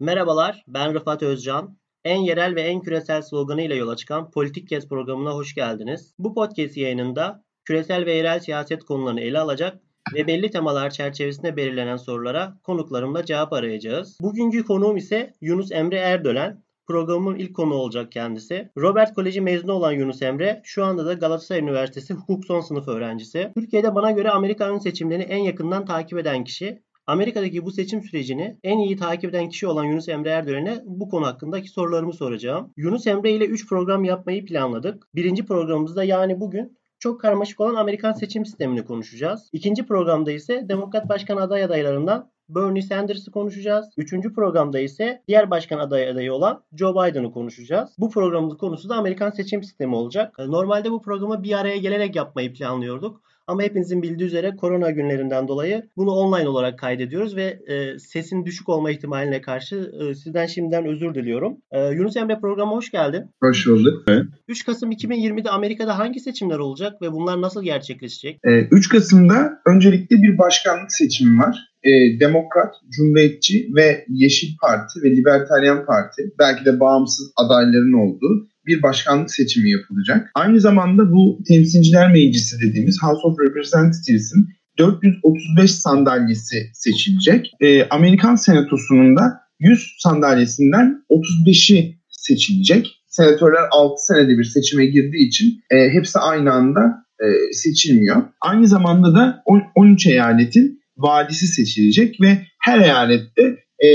Merhabalar, ben Rıfat Özcan. En yerel ve en küresel sloganı ile yola çıkan Politik Kes programına hoş geldiniz. Bu podcast yayınında küresel ve yerel siyaset konularını ele alacak ve belli temalar çerçevesinde belirlenen sorulara konuklarımla cevap arayacağız. Bugünkü konuğum ise Yunus Emre Erdölen. Programın ilk konu olacak kendisi. Robert Koleji mezunu olan Yunus Emre şu anda da Galatasaray Üniversitesi hukuk son sınıf öğrencisi. Türkiye'de bana göre Amerika ön seçimlerini en yakından takip eden kişi. Amerika'daki bu seçim sürecini en iyi takip eden kişi olan Yunus Emre Erdören'e bu konu hakkındaki sorularımı soracağım. Yunus Emre ile 3 program yapmayı planladık. Birinci programımızda yani bugün çok karmaşık olan Amerikan seçim sistemini konuşacağız. İkinci programda ise Demokrat Başkan aday adaylarından Bernie Sanders'ı konuşacağız. Üçüncü programda ise diğer başkan aday adayı olan Joe Biden'ı konuşacağız. Bu programın konusu da Amerikan seçim sistemi olacak. Normalde bu programı bir araya gelerek yapmayı planlıyorduk. Ama hepinizin bildiği üzere korona günlerinden dolayı bunu online olarak kaydediyoruz ve e, sesin düşük olma ihtimaline karşı e, sizden şimdiden özür diliyorum. E, Yunus Emre programa hoş geldin. Hoş bulduk. Evet. 3 Kasım 2020'de Amerika'da hangi seçimler olacak ve bunlar nasıl gerçekleşecek? E, 3 Kasım'da öncelikle bir başkanlık seçimi var. E, Demokrat, Cumhuriyetçi ve Yeşil Parti ve Libertaryen Parti belki de bağımsız adayların olduğu bir başkanlık seçimi yapılacak. Aynı zamanda bu Temsilciler Meclisi dediğimiz House of Representatives'in 435 sandalyesi seçilecek. E, Amerikan Senatosu'nun da 100 sandalyesinden 35'i seçilecek. Senatörler 6 senede bir seçime girdiği için e, hepsi aynı anda e, seçilmiyor. Aynı zamanda da 13 eyaletin valisi seçilecek ve her eyalette e,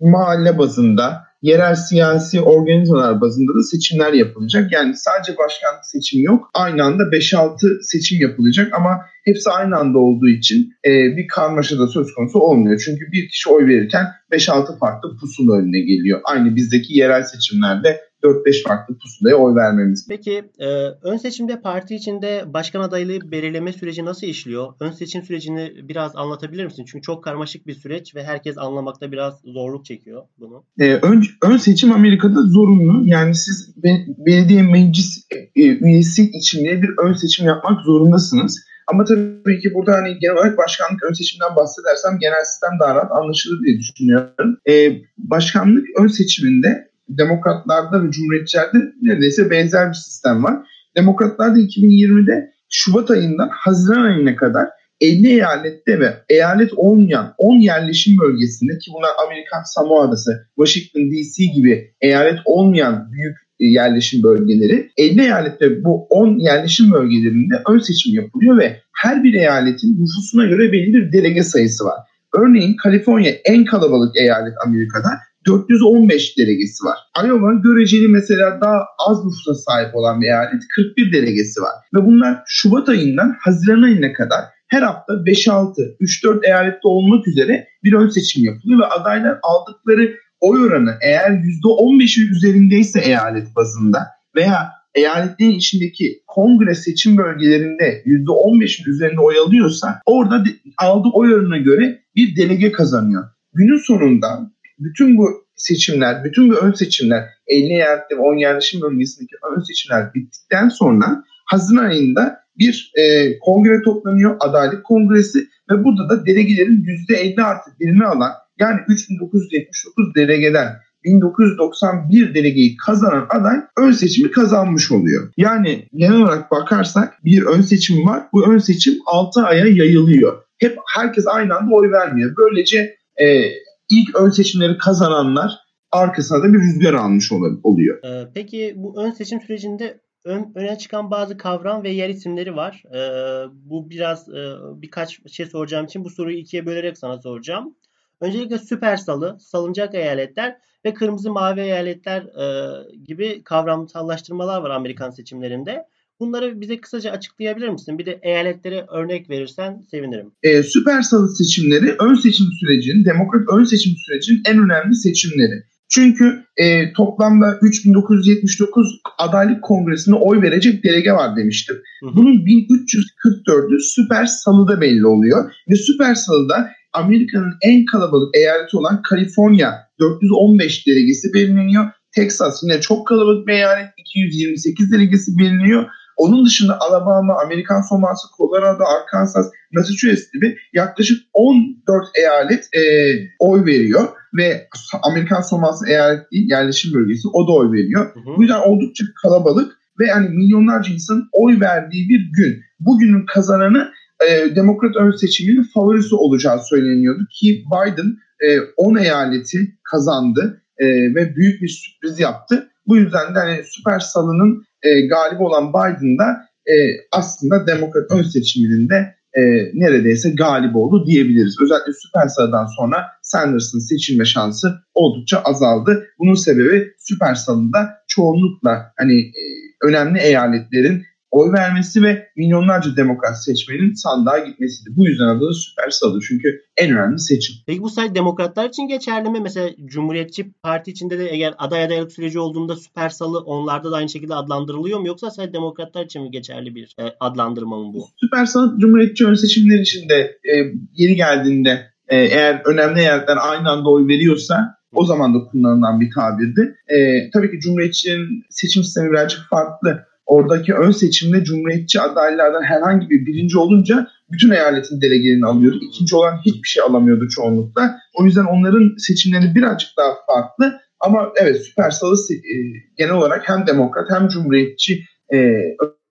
mahalle bazında yerel siyasi organizasyonlar bazında da seçimler yapılacak. Yani sadece başkanlık seçimi yok. Aynı anda 5-6 seçim yapılacak ama hepsi aynı anda olduğu için e, bir karmaşa da söz konusu olmuyor. Çünkü bir kişi oy verirken 5-6 farklı pusula önüne geliyor. Aynı bizdeki yerel seçimlerde 4-5 farklı pusulaya oy vermemiz. Peki e, ön seçimde parti içinde başkan adaylığı belirleme süreci nasıl işliyor? Ön seçim sürecini biraz anlatabilir misin? Çünkü çok karmaşık bir süreç ve herkes anlamakta biraz zorluk çekiyor bunu. E, ön, ön seçim Amerika'da zorunlu. Yani siz be, belediye meclis e, üyesi için bir ön seçim yapmak zorundasınız. Ama tabii ki burada hani genel olarak başkanlık ön seçimden bahsedersem genel sistem daha rahat anlaşılır diye düşünüyorum. Ee, başkanlık ön seçiminde demokratlarda ve cumhuriyetçilerde neredeyse benzer bir sistem var. Demokratlarda 2020'de Şubat ayından Haziran ayına kadar 50 eyalette ve eyalet olmayan 10 yerleşim bölgesinde ki bunlar Amerikan Samoa Adası, Washington DC gibi eyalet olmayan büyük e, yerleşim bölgeleri 50 eyalette bu 10 yerleşim bölgelerinde ön seçim yapılıyor ve her bir eyaletin nüfusuna göre belli bir delege sayısı var. Örneğin Kaliforniya en kalabalık eyalet Amerika'da 415 delegesi var. Iowa göreceli mesela daha az nüfusa sahip olan bir eyalet 41 delegesi var. Ve bunlar Şubat ayından Haziran ayına kadar her hafta 5-6, 3-4 eyalette olmak üzere bir ön seçim yapılıyor ve adaylar aldıkları oy oranı eğer %15'i üzerindeyse eyalet bazında veya eyaletlerin içindeki kongre seçim bölgelerinde %15'in üzerinde oy alıyorsa orada aldığı oy oranına göre bir delege kazanıyor. Günün sonunda bütün bu seçimler, bütün bu ön seçimler 50 yerde ve 10 yerleşim bölgesindeki ön seçimler bittikten sonra Haziran ayında bir e, kongre toplanıyor, adaylık kongresi ve burada da delegelerin %50 artı birini alan yani 3979 delegeden 1991 delegeyi kazanan aday ön seçimi kazanmış oluyor. Yani genel olarak bakarsak bir ön seçim var. Bu ön seçim 6 aya yayılıyor. Hep herkes aynı anda oy vermiyor. Böylece e, ilk ön seçimleri kazananlar arkasına da bir rüzgar almış oluyor. Ee, peki bu ön seçim sürecinde ön, öne çıkan bazı kavram ve yer isimleri var. Ee, bu biraz e, birkaç şey soracağım için bu soruyu ikiye bölerek sana soracağım. Öncelikle süper salı, salıncak eyaletler ve kırmızı mavi eyaletler e, gibi kavramsallaştırmalar var Amerikan seçimlerinde. Bunları bize kısaca açıklayabilir misin? Bir de eyaletlere örnek verirsen sevinirim. E, süper salı seçimleri ön seçim sürecinin, demokrat ön seçim sürecinin en önemli seçimleri. Çünkü e, toplamda 3979 adaylık kongresine oy verecek delege var demiştim. Hı hı. Bunun 1344'ü süper salıda belli oluyor. Ve süper salıda Amerika'nın en kalabalık eyaleti olan Kaliforniya 415 delegesi belirleniyor. Texas yine çok kalabalık bir eyalet 228 delegesi belirleniyor. Onun dışında Alabama, Amerikan Soması, Colorado, Arkansas, Massachusetts gibi yaklaşık 14 eyalet e, oy veriyor. ve Amerikan Samoası eyalet yerleşim bölgesi o da oy veriyor. Hı hı. Bu yüzden oldukça kalabalık ve yani milyonlarca insanın oy verdiği bir gün. Bugünün kazananı e, demokrat ön seçiminin favorisi olacağı söyleniyordu ki Biden e, 10 eyaleti kazandı e, ve büyük bir sürpriz yaptı. Bu yüzden de hani süper salının e, galibi olan Biden da e, aslında demokrat ön seçiminin de e, neredeyse galip oldu diyebiliriz. Özellikle süper salıdan sonra Sanders'ın seçilme şansı oldukça azaldı. Bunun sebebi süper salında çoğunlukla hani e, önemli eyaletlerin oy vermesi ve milyonlarca demokrat seçmenin sandığa gitmesiydi. Bu yüzden adı da süper salı çünkü en önemli seçim. Peki bu sadece demokratlar için geçerli mi? Mesela Cumhuriyetçi Parti içinde de eğer aday adaylık süreci olduğunda süper salı onlarda da aynı şekilde adlandırılıyor mu? Yoksa sadece demokratlar için mi geçerli bir e, adlandırma mı bu? Süper salı Cumhuriyetçi ön seçimler içinde e, yeni geldiğinde e, eğer önemli yerler aynı anda oy veriyorsa o zaman da kullanılan bir tabirdi. E, tabii ki Cumhuriyetçinin seçim sistemi birazcık farklı oradaki ön seçimde Cumhuriyetçi adaylardan herhangi bir birinci olunca bütün eyaletin delegelerini alıyordu. İkinci olan hiçbir şey alamıyordu çoğunlukla. O yüzden onların seçimleri birazcık daha farklı. Ama evet süper salı e, genel olarak hem demokrat hem cumhuriyetçi e,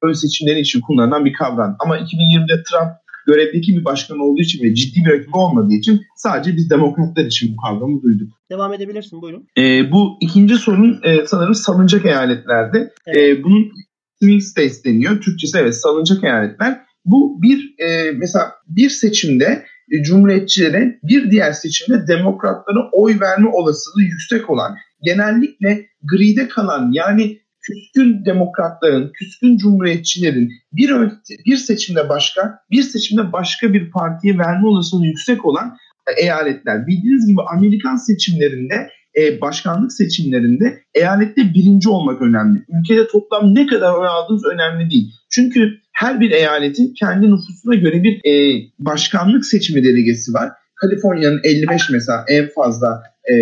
ön seçimleri için kullanılan bir kavram. Ama 2020'de Trump görevdeki bir başkan olduğu için ve ciddi bir rakip olmadığı için sadece biz demokratlar için bu kavramı duyduk. Devam edebilirsin buyurun. E, bu ikinci sorun e, sanırım salınacak eyaletlerde. Evet. E, bunun swing states deniyor. Türkçesi evet salınacak eyaletler. Bu bir e, mesela bir seçimde e, cumhuriyetçilere bir diğer seçimde demokratlara oy verme olasılığı yüksek olan genellikle gride kalan yani küskün demokratların, küskün cumhuriyetçilerin bir bir seçimde başka, bir seçimde başka bir partiye verme olasılığı yüksek olan eyaletler. Bildiğiniz gibi Amerikan seçimlerinde e, başkanlık seçimlerinde eyalette birinci olmak önemli. Ülkede toplam ne kadar oy aldığınız önemli değil. Çünkü her bir eyaletin kendi nüfusuna göre bir e, başkanlık seçimi delegesi var. Kaliforniya'nın 55 mesela en fazla e,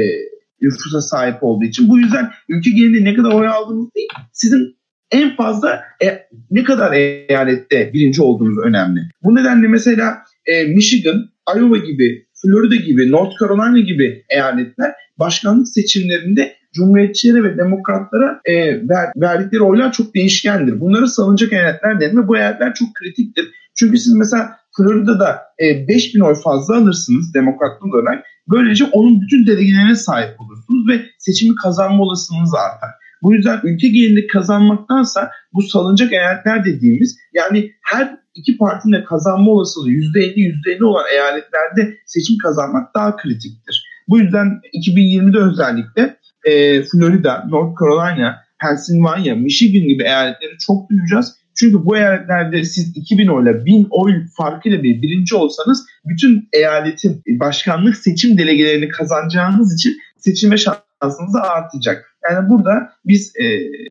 nüfusa sahip olduğu için. Bu yüzden ülke genelinde ne kadar oy aldığınız değil, sizin en fazla e, ne kadar eyalette birinci olduğunuz önemli. Bu nedenle mesela e, Michigan, Iowa gibi, Florida gibi, North Carolina gibi eyaletler başkanlık seçimlerinde Cumhuriyetçilere ve demokratlara e, ver, verdikleri oylar çok değişkendir. Bunları salınacak eyaletler denir ve bu eyaletler çok kritiktir. Çünkü siz mesela Florida'da e, 5000 oy fazla alırsınız demokratlı olarak. Böylece onun bütün delegelerine sahip olursunuz ve seçimi kazanma olasılığınız artar. Bu yüzden ülke genelinde kazanmaktansa bu salınacak eyaletler dediğimiz yani her iki partinin de kazanma olasılığı %50 %50 olan eyaletlerde seçim kazanmak daha kritiktir. Bu yüzden 2020'de özellikle e, Florida, North Carolina, Pennsylvania, Michigan gibi eyaletleri çok duyacağız. Çünkü bu eyaletlerde siz 2000 oyla 1000 oy farkıyla bir birinci olsanız bütün eyaletin başkanlık seçim delegelerini kazanacağınız için seçilme şansınız da artacak. Yani burada biz e,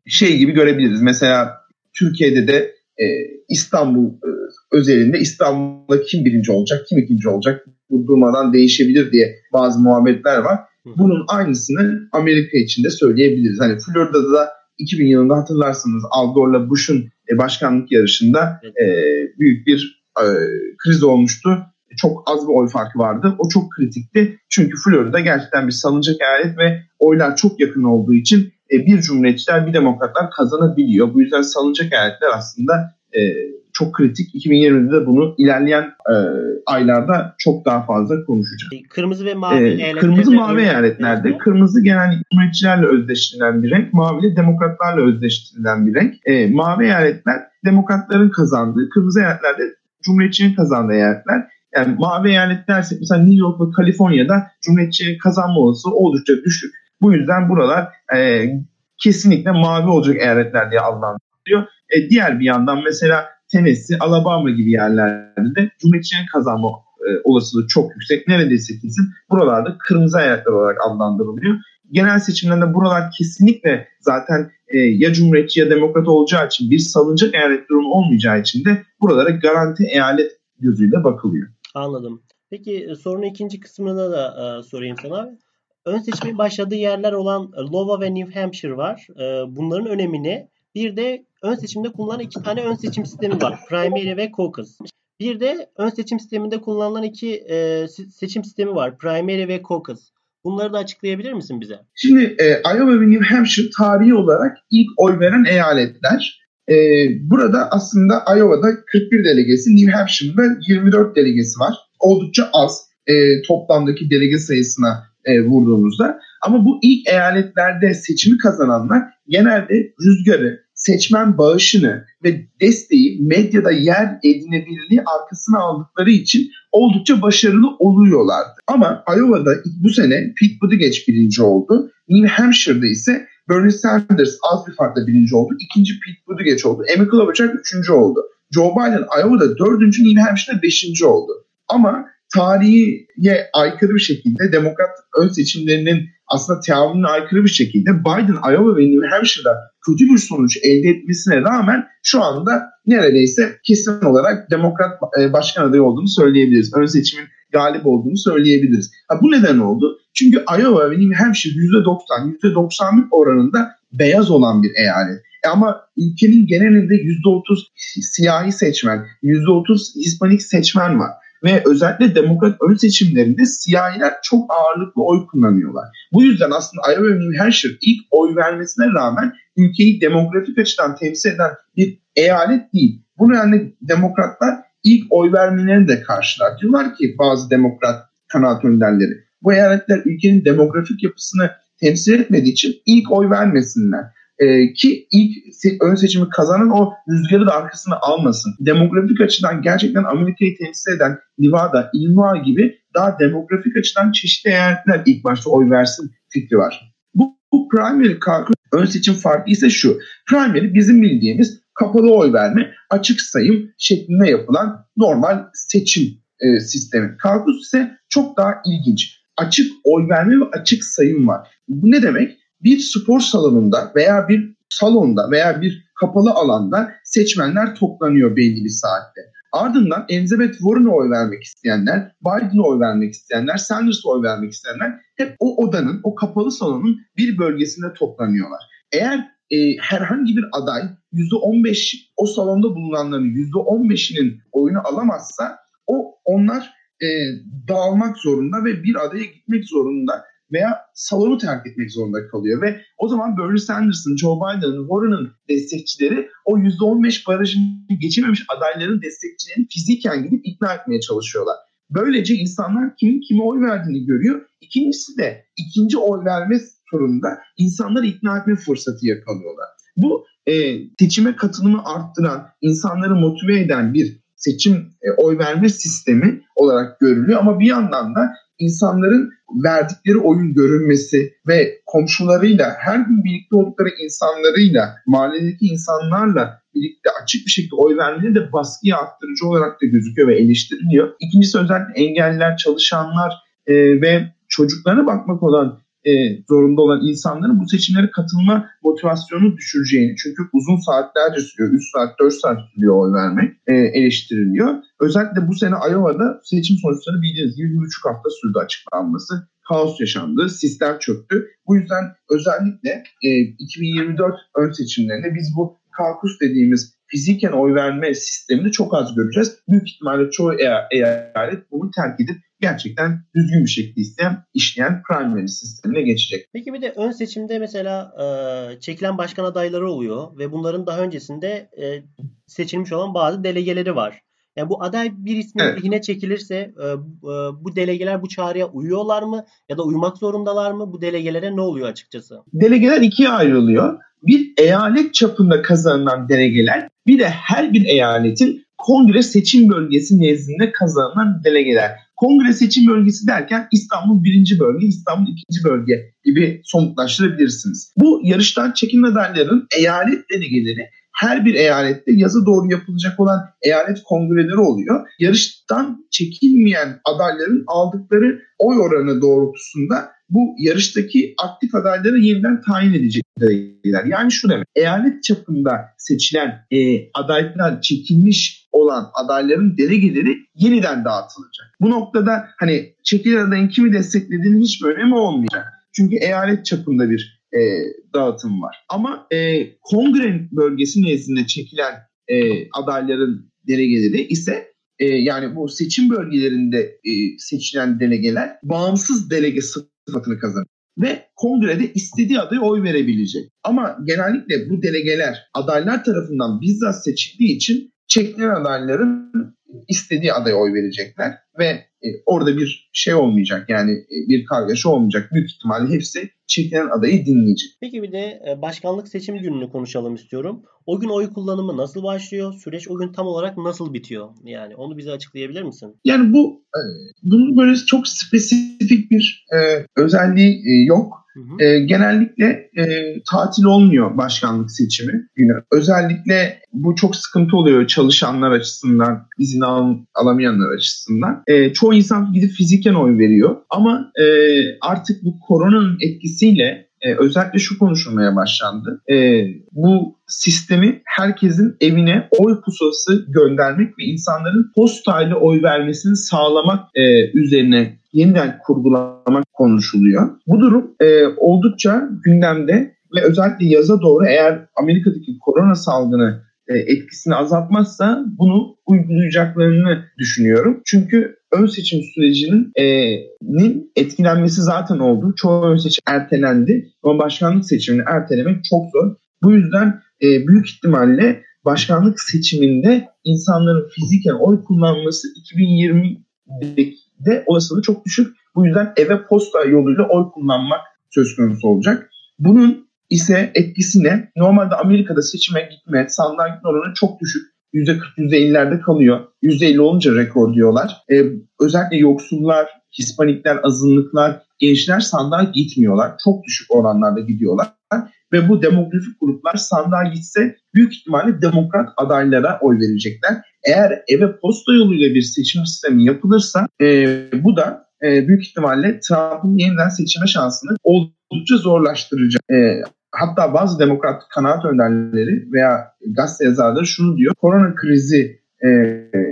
şey gibi görebiliriz. Mesela Türkiye'de de e, İstanbul e, özelinde İstanbul'da kim birinci olacak, kim ikinci olacak durmadan değişebilir diye bazı muhabbetler var. Bunun aynısını Amerika için de söyleyebiliriz. Hani Florida'da da 2000 yılında hatırlarsınız Al Gore'la Bush'un e, başkanlık yarışında e, büyük bir e, kriz olmuştu. Çok az bir oy farkı vardı. O çok kritikti. Çünkü Florida gerçekten bir salınacak eyalet ve oylar çok yakın olduğu için bir cumhuriyetçiler bir demokratlar kazanabiliyor. Bu yüzden salınacak eyaletler aslında çok kritik. 2020'de de bunu ilerleyen e, aylarda çok daha fazla konuşacağız. E, kırmızı ve mavi ee, eyaletlerde. Kırmızı mavi eyaletlerde. Mi? Kırmızı genellikle cumhuriyetçilerle özdeştirilen bir renk. Mavi de demokratlarla özdeştirilen bir renk. E, mavi eyaletler demokratların kazandığı, kırmızı eyaletlerde cumhuriyetçinin kazandığı eyaletler. Yani mavi eyalet dersek mesela New York ve Kaliforniya'da cumhuriyetçinin kazanma olasılığı oldukça düşük. Bu yüzden buralar e, kesinlikle mavi olacak eyaletler diye adlandırılıyor. E, diğer bir yandan mesela Tennessee, Alabama gibi yerlerde de Cumhuriyetçilerin kazanma e, olasılığı çok yüksek. Neredeyse kesin. Buralarda kırmızı eyaletler olarak adlandırılıyor. Genel seçimlerde buralar kesinlikle zaten e, ya Cumhuriyetçi ya Demokrat olacağı için bir salınacak eyalet durumu olmayacağı için de buralara garanti eyalet gözüyle bakılıyor. Anladım. Peki e, sorunun ikinci kısmına da e, sorayım sana. Ön seçimin başladığı yerler olan Iowa ve New Hampshire var. E, bunların önemini bir de ön seçimde kullanılan iki tane ön seçim sistemi var. Primary ve caucus. Bir de ön seçim sisteminde kullanılan iki e, seçim sistemi var. Primary ve caucus. Bunları da açıklayabilir misin bize? Şimdi e, Iowa ve New Hampshire tarihi olarak ilk oy veren eyaletler. E, burada aslında Iowa'da 41 delegesi, New Hampshire'da 24 delegesi var. Oldukça az e, toplamdaki delege sayısına e, vurduğumuzda. Ama bu ilk eyaletlerde seçimi kazananlar genelde rüzgarı, seçmen bağışını ve desteği medyada yer edinebilirliği arkasına aldıkları için oldukça başarılı oluyorlardı. Ama Iowa'da bu sene Pete Buttigieg birinci oldu. New Hampshire'da ise Bernie Sanders az bir farkla birinci oldu. İkinci Pete Buttigieg oldu. Amy Klobuchar üçüncü oldu. Joe Biden Iowa'da dördüncü, New Hampshire'da beşinci oldu. Ama tarihe aykırı bir şekilde demokrat ön seçimlerinin aslında teamülüne aykırı bir şekilde Biden Iowa ve New Hampshire'da kötü bir sonuç elde etmesine rağmen şu anda neredeyse kesin olarak demokrat e, başkan adayı olduğunu söyleyebiliriz. Ön seçimin galip olduğunu söyleyebiliriz. Ha, bu neden oldu? Çünkü Iowa ve New Hampshire %90, %90'lık oranında beyaz olan bir eyalet. E ama ülkenin genelinde %30 siyahi seçmen, %30 Hispanik seçmen var. Ve özellikle demokrat ön seçimlerinde siyahiler çok ağırlıklı oy kullanıyorlar. Bu yüzden aslında Iowa ve New Hampshire ilk oy vermesine rağmen ülkeyi demografik açıdan temsil eden bir eyalet değil. Bu nedenle demokratlar ilk oy vermelerini de karşılar. Diyorlar ki bazı demokrat kanaat önderleri bu eyaletler ülkenin demografik yapısını temsil etmediği için ilk oy vermesinler. E, ki ilk ön seçimi kazanan o rüzgarı da arkasına almasın. Demografik açıdan gerçekten Amerika'yı temsil eden Nevada, Illinois gibi daha demografik açıdan çeşitli eyaletler ilk başta oy versin fikri var. Bu, bu primary caucus ön seçim farkı ise şu. Primary bizim bildiğimiz kapalı oy verme, açık sayım şeklinde yapılan normal seçim e, sistemi. Caucus ise çok daha ilginç. Açık oy verme ve açık sayım var. Bu ne demek? Bir spor salonunda veya bir salonda veya bir kapalı alanda seçmenler toplanıyor belli bir saatte. Ardından Elizabeth Warren'a oy vermek isteyenler, Biden'a oy vermek isteyenler, Sanders'a oy vermek isteyenler hep o odanın, o kapalı salonun bir bölgesinde toplanıyorlar. Eğer e, herhangi bir aday %15 o salonda bulunanların %15'inin oyunu alamazsa o onlar e, dağılmak zorunda ve bir adaya gitmek zorunda veya salonu terk etmek zorunda kalıyor. Ve o zaman Bernie Sanders'ın, Joe Biden'ın, Warren'ın destekçileri o %15 barajını geçememiş adayların destekçilerini fiziken gidip ikna etmeye çalışıyorlar. Böylece insanlar kimin kime oy verdiğini görüyor. İkincisi de ikinci oy verme turunda insanları ikna etme fırsatı yakalıyorlar. Bu e, seçime katılımı arttıran, insanları motive eden bir seçim e, oy verme sistemi olarak görülüyor. Ama bir yandan da insanların verdikleri oyun görünmesi ve komşularıyla her gün birlikte oldukları insanlarıyla mahalledeki insanlarla birlikte açık bir şekilde oy vermeleri de baskıyı arttırıcı olarak da gözüküyor ve eleştiriliyor. İkincisi özellikle engelliler, çalışanlar e, ve çocuklarına bakmak olan e, zorunda olan insanların bu seçimlere katılma motivasyonu düşüreceğini çünkü uzun saatlerce sürüyor. 3 saat 4 saat sürüyor oy vermek e, eleştiriliyor. Özellikle bu sene Iowa'da seçim sonuçları bildiğiniz gibi hafta sürdü açıklanması. Kaos yaşandı, sistem çöktü. Bu yüzden özellikle e, 2024 ön seçimlerinde biz bu kaukus dediğimiz fiziken oy verme sistemini çok az göreceğiz. Büyük ihtimalle çoğu eyalet bunu terk edip gerçekten düzgün bir şekilde isteyen, işleyen primary sistemine geçecek. Peki bir de ön seçimde mesela e, çekilen başkan adayları oluyor ve bunların daha öncesinde e, seçilmiş olan bazı delegeleri var. Yani bu aday bir ismin evet. lehine çekilirse e, e, bu delegeler bu çağrıya uyuyorlar mı ya da uymak zorundalar mı? Bu delegelere ne oluyor açıkçası? Delegeler ikiye ayrılıyor. Bir eyalet çapında kazanılan delegeler bir de her bir eyaletin kongre seçim bölgesi nezdinde kazanılan delegeler. Kongre seçim bölgesi derken İstanbul birinci bölge, İstanbul ikinci bölge gibi somutlaştırabilirsiniz. Bu yarıştan çekim adayların eyalet delegeleri her bir eyalette yazı doğru yapılacak olan eyalet kongreleri oluyor. Yarıştan çekilmeyen adayların aldıkları oy oranı doğrultusunda bu yarıştaki aktif adayları yeniden tayin edecekler. Yani şu demek, eyalet çapında seçilen e, adaylar çekilmiş olan adayların delegeleri yeniden dağıtılacak. Bu noktada hani çekilen adayın kimi desteklediğinin hiçbir önemi olmayacak. Çünkü eyalet çapında bir e, dağıtım var. Ama e, kongre bölgesi nezdinde çekilen e, adayların delegeleri ise e, yani bu seçim bölgelerinde e, seçilen delegeler bağımsız delege sıfatını kazanır ve kongrede istediği adaya oy verebilecek. Ama genellikle bu delegeler adaylar tarafından bizzat seçildiği için çekilen adayların istediği adaya oy verecekler ve e, orada bir şey olmayacak yani e, bir kargaşa olmayacak. Büyük ihtimalle hepsi çekilen adayı dinleyecek. Peki bir de e, başkanlık seçim gününü konuşalım istiyorum. O gün oy kullanımı nasıl başlıyor? Süreç o gün tam olarak nasıl bitiyor? Yani onu bize açıklayabilir misin? Yani bu e, bunun böyle çok spesifik bir e, özelliği e, yok. E, genellikle e, tatil olmuyor başkanlık seçimi günü. Özellikle bu çok sıkıntı oluyor çalışanlar açısından, izin al, alamayanlar açısından. E, çoğu insan gidip fiziken oy veriyor ama e, artık bu koronanın etkisiyle e, özellikle şu konuşulmaya başlandı. E, bu sistemi herkesin evine oy pusulası göndermek ve insanların postayla oy vermesini sağlamak e, üzerine yeniden kurgulamak konuşuluyor. Bu durum e, oldukça gündemde ve özellikle yaza doğru eğer Amerika'daki korona salgını e, etkisini azaltmazsa bunu uygulayacaklarını düşünüyorum. Çünkü ön seçim sürecinin e, nin etkilenmesi zaten oldu. Çoğu ön seçim ertelendi ama başkanlık seçimini ertelemek çok zor. Bu yüzden e, büyük ihtimalle başkanlık seçiminde insanların fiziken oy kullanması 2020'de olasılığı çok düşük. Bu yüzden eve posta yoluyla oy kullanmak söz konusu olacak. Bunun ise etkisi ne? Normalde Amerika'da seçime gitme, sandığa gitme oranı çok düşük. %40, %50'lerde kalıyor. %50 olunca rekor diyorlar. Ee, özellikle yoksullar, Hispanikler, azınlıklar, gençler sandığa gitmiyorlar. Çok düşük oranlarda gidiyorlar. Ve bu demografik gruplar sandığa gitse büyük ihtimalle demokrat adaylara oy verecekler. Eğer eve posta yoluyla bir seçim sistemi yapılırsa e, bu da e, büyük ihtimalle Trump'ın yeniden seçime şansını oldukça zorlaştıracak. E, hatta bazı demokrat kanaat önderleri veya gazete yazarları şunu diyor. Korona krizi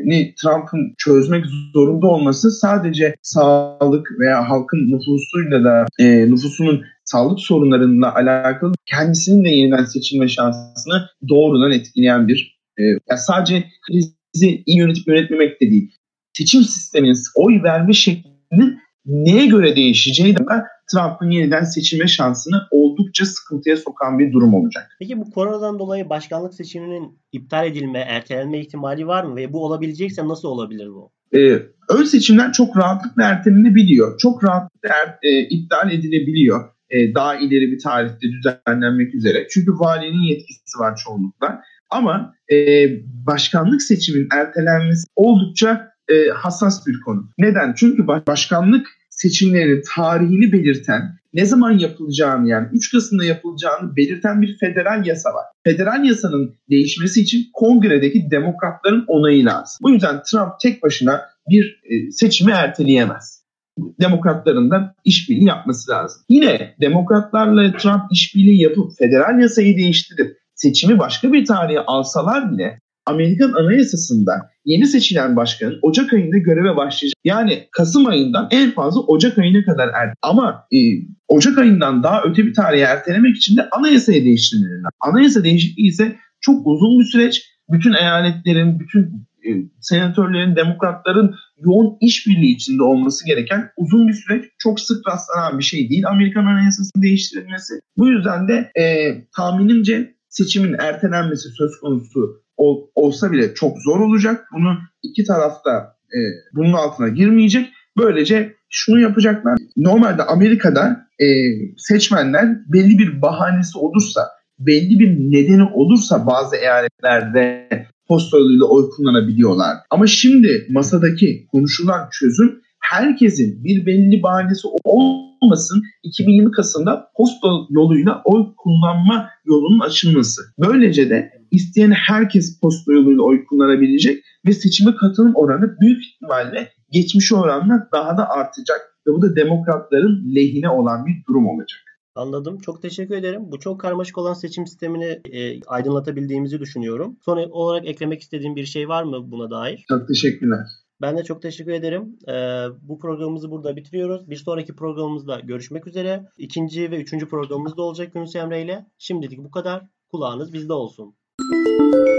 ni Trump'ın çözmek zorunda olması sadece sağlık veya halkın nüfusuyla da e, nüfusunun sağlık sorunlarıyla alakalı kendisinin de yeniden seçilme şansını doğrudan etkileyen bir e, yani sadece krizi iyi yönetip yönetmemek de değil. Seçim sisteminin oy verme şeklinin neye göre değişeceği de Trump'ın yeniden seçilme şansını oldukça sıkıntıya sokan bir durum olacak. Peki bu koronadan dolayı başkanlık seçiminin iptal edilme, ertelenme ihtimali var mı? Ve bu olabilecekse nasıl olabilir bu? Ee, ön seçimler çok rahatlıkla ertelenebiliyor. Çok rahatlıkla er, e, iptal edilebiliyor. E, daha ileri bir tarihte düzenlenmek üzere. Çünkü valinin yetkisi var çoğunlukla. Ama e, başkanlık seçimin ertelenmesi oldukça e, hassas bir konu. Neden? Çünkü başkanlık seçimlerinin tarihini belirten, ne zaman yapılacağını yani 3 Kasım'da yapılacağını belirten bir federal yasa var. Federal yasanın değişmesi için kongredeki demokratların onayı lazım. Bu yüzden Trump tek başına bir e, seçimi erteleyemez. Demokratların da işbirliği yapması lazım. Yine demokratlarla Trump işbirliği yapıp federal yasayı değiştirip seçimi başka bir tarihe alsalar bile Amerikan Anayasası'nda yeni seçilen başkanın Ocak ayında göreve başlayacak. Yani Kasım ayından en fazla Ocak ayına kadar er. Ama e, Ocak ayından daha öte bir tarihe ertelemek için de anayasayı değiştirmeleri Anayasa değişikliği ise çok uzun bir süreç. Bütün eyaletlerin, bütün e, senatörlerin, demokratların yoğun işbirliği içinde olması gereken uzun bir süreç. Çok sık rastlanan bir şey değil Amerikan Anayasası'nın değiştirilmesi. Bu yüzden de e, tahminimce seçimin ertelenmesi söz konusu ol, olsa bile çok zor olacak. Bunu iki tarafta e, bunun altına girmeyecek. Böylece şunu yapacaklar. Normalde Amerika'da e, seçmenler belli bir bahanesi olursa, belli bir nedeni olursa bazı eyaletlerde posta yoluyla oy kullanabiliyorlar. Ama şimdi masadaki konuşulan çözüm herkesin bir belli bahanesi olmasın 2020 Kasım'da posta yoluyla oy kullanma yolunun açılması. Böylece de isteyen herkes posta yoluyla oy kullanabilecek ve seçime katılım oranı büyük ihtimalle geçmiş oranla daha da artacak ve bu da demokratların lehine olan bir durum olacak. Anladım. Çok teşekkür ederim. Bu çok karmaşık olan seçim sistemini e, aydınlatabildiğimizi düşünüyorum. Son olarak eklemek istediğim bir şey var mı buna dair? Çok teşekkürler. Ben de çok teşekkür ederim. Ee, bu programımızı burada bitiriyoruz. Bir sonraki programımızda görüşmek üzere. İkinci ve üçüncü programımız da olacak Yunus Emre ile. Şimdilik bu kadar. Kulağınız bizde olsun. Música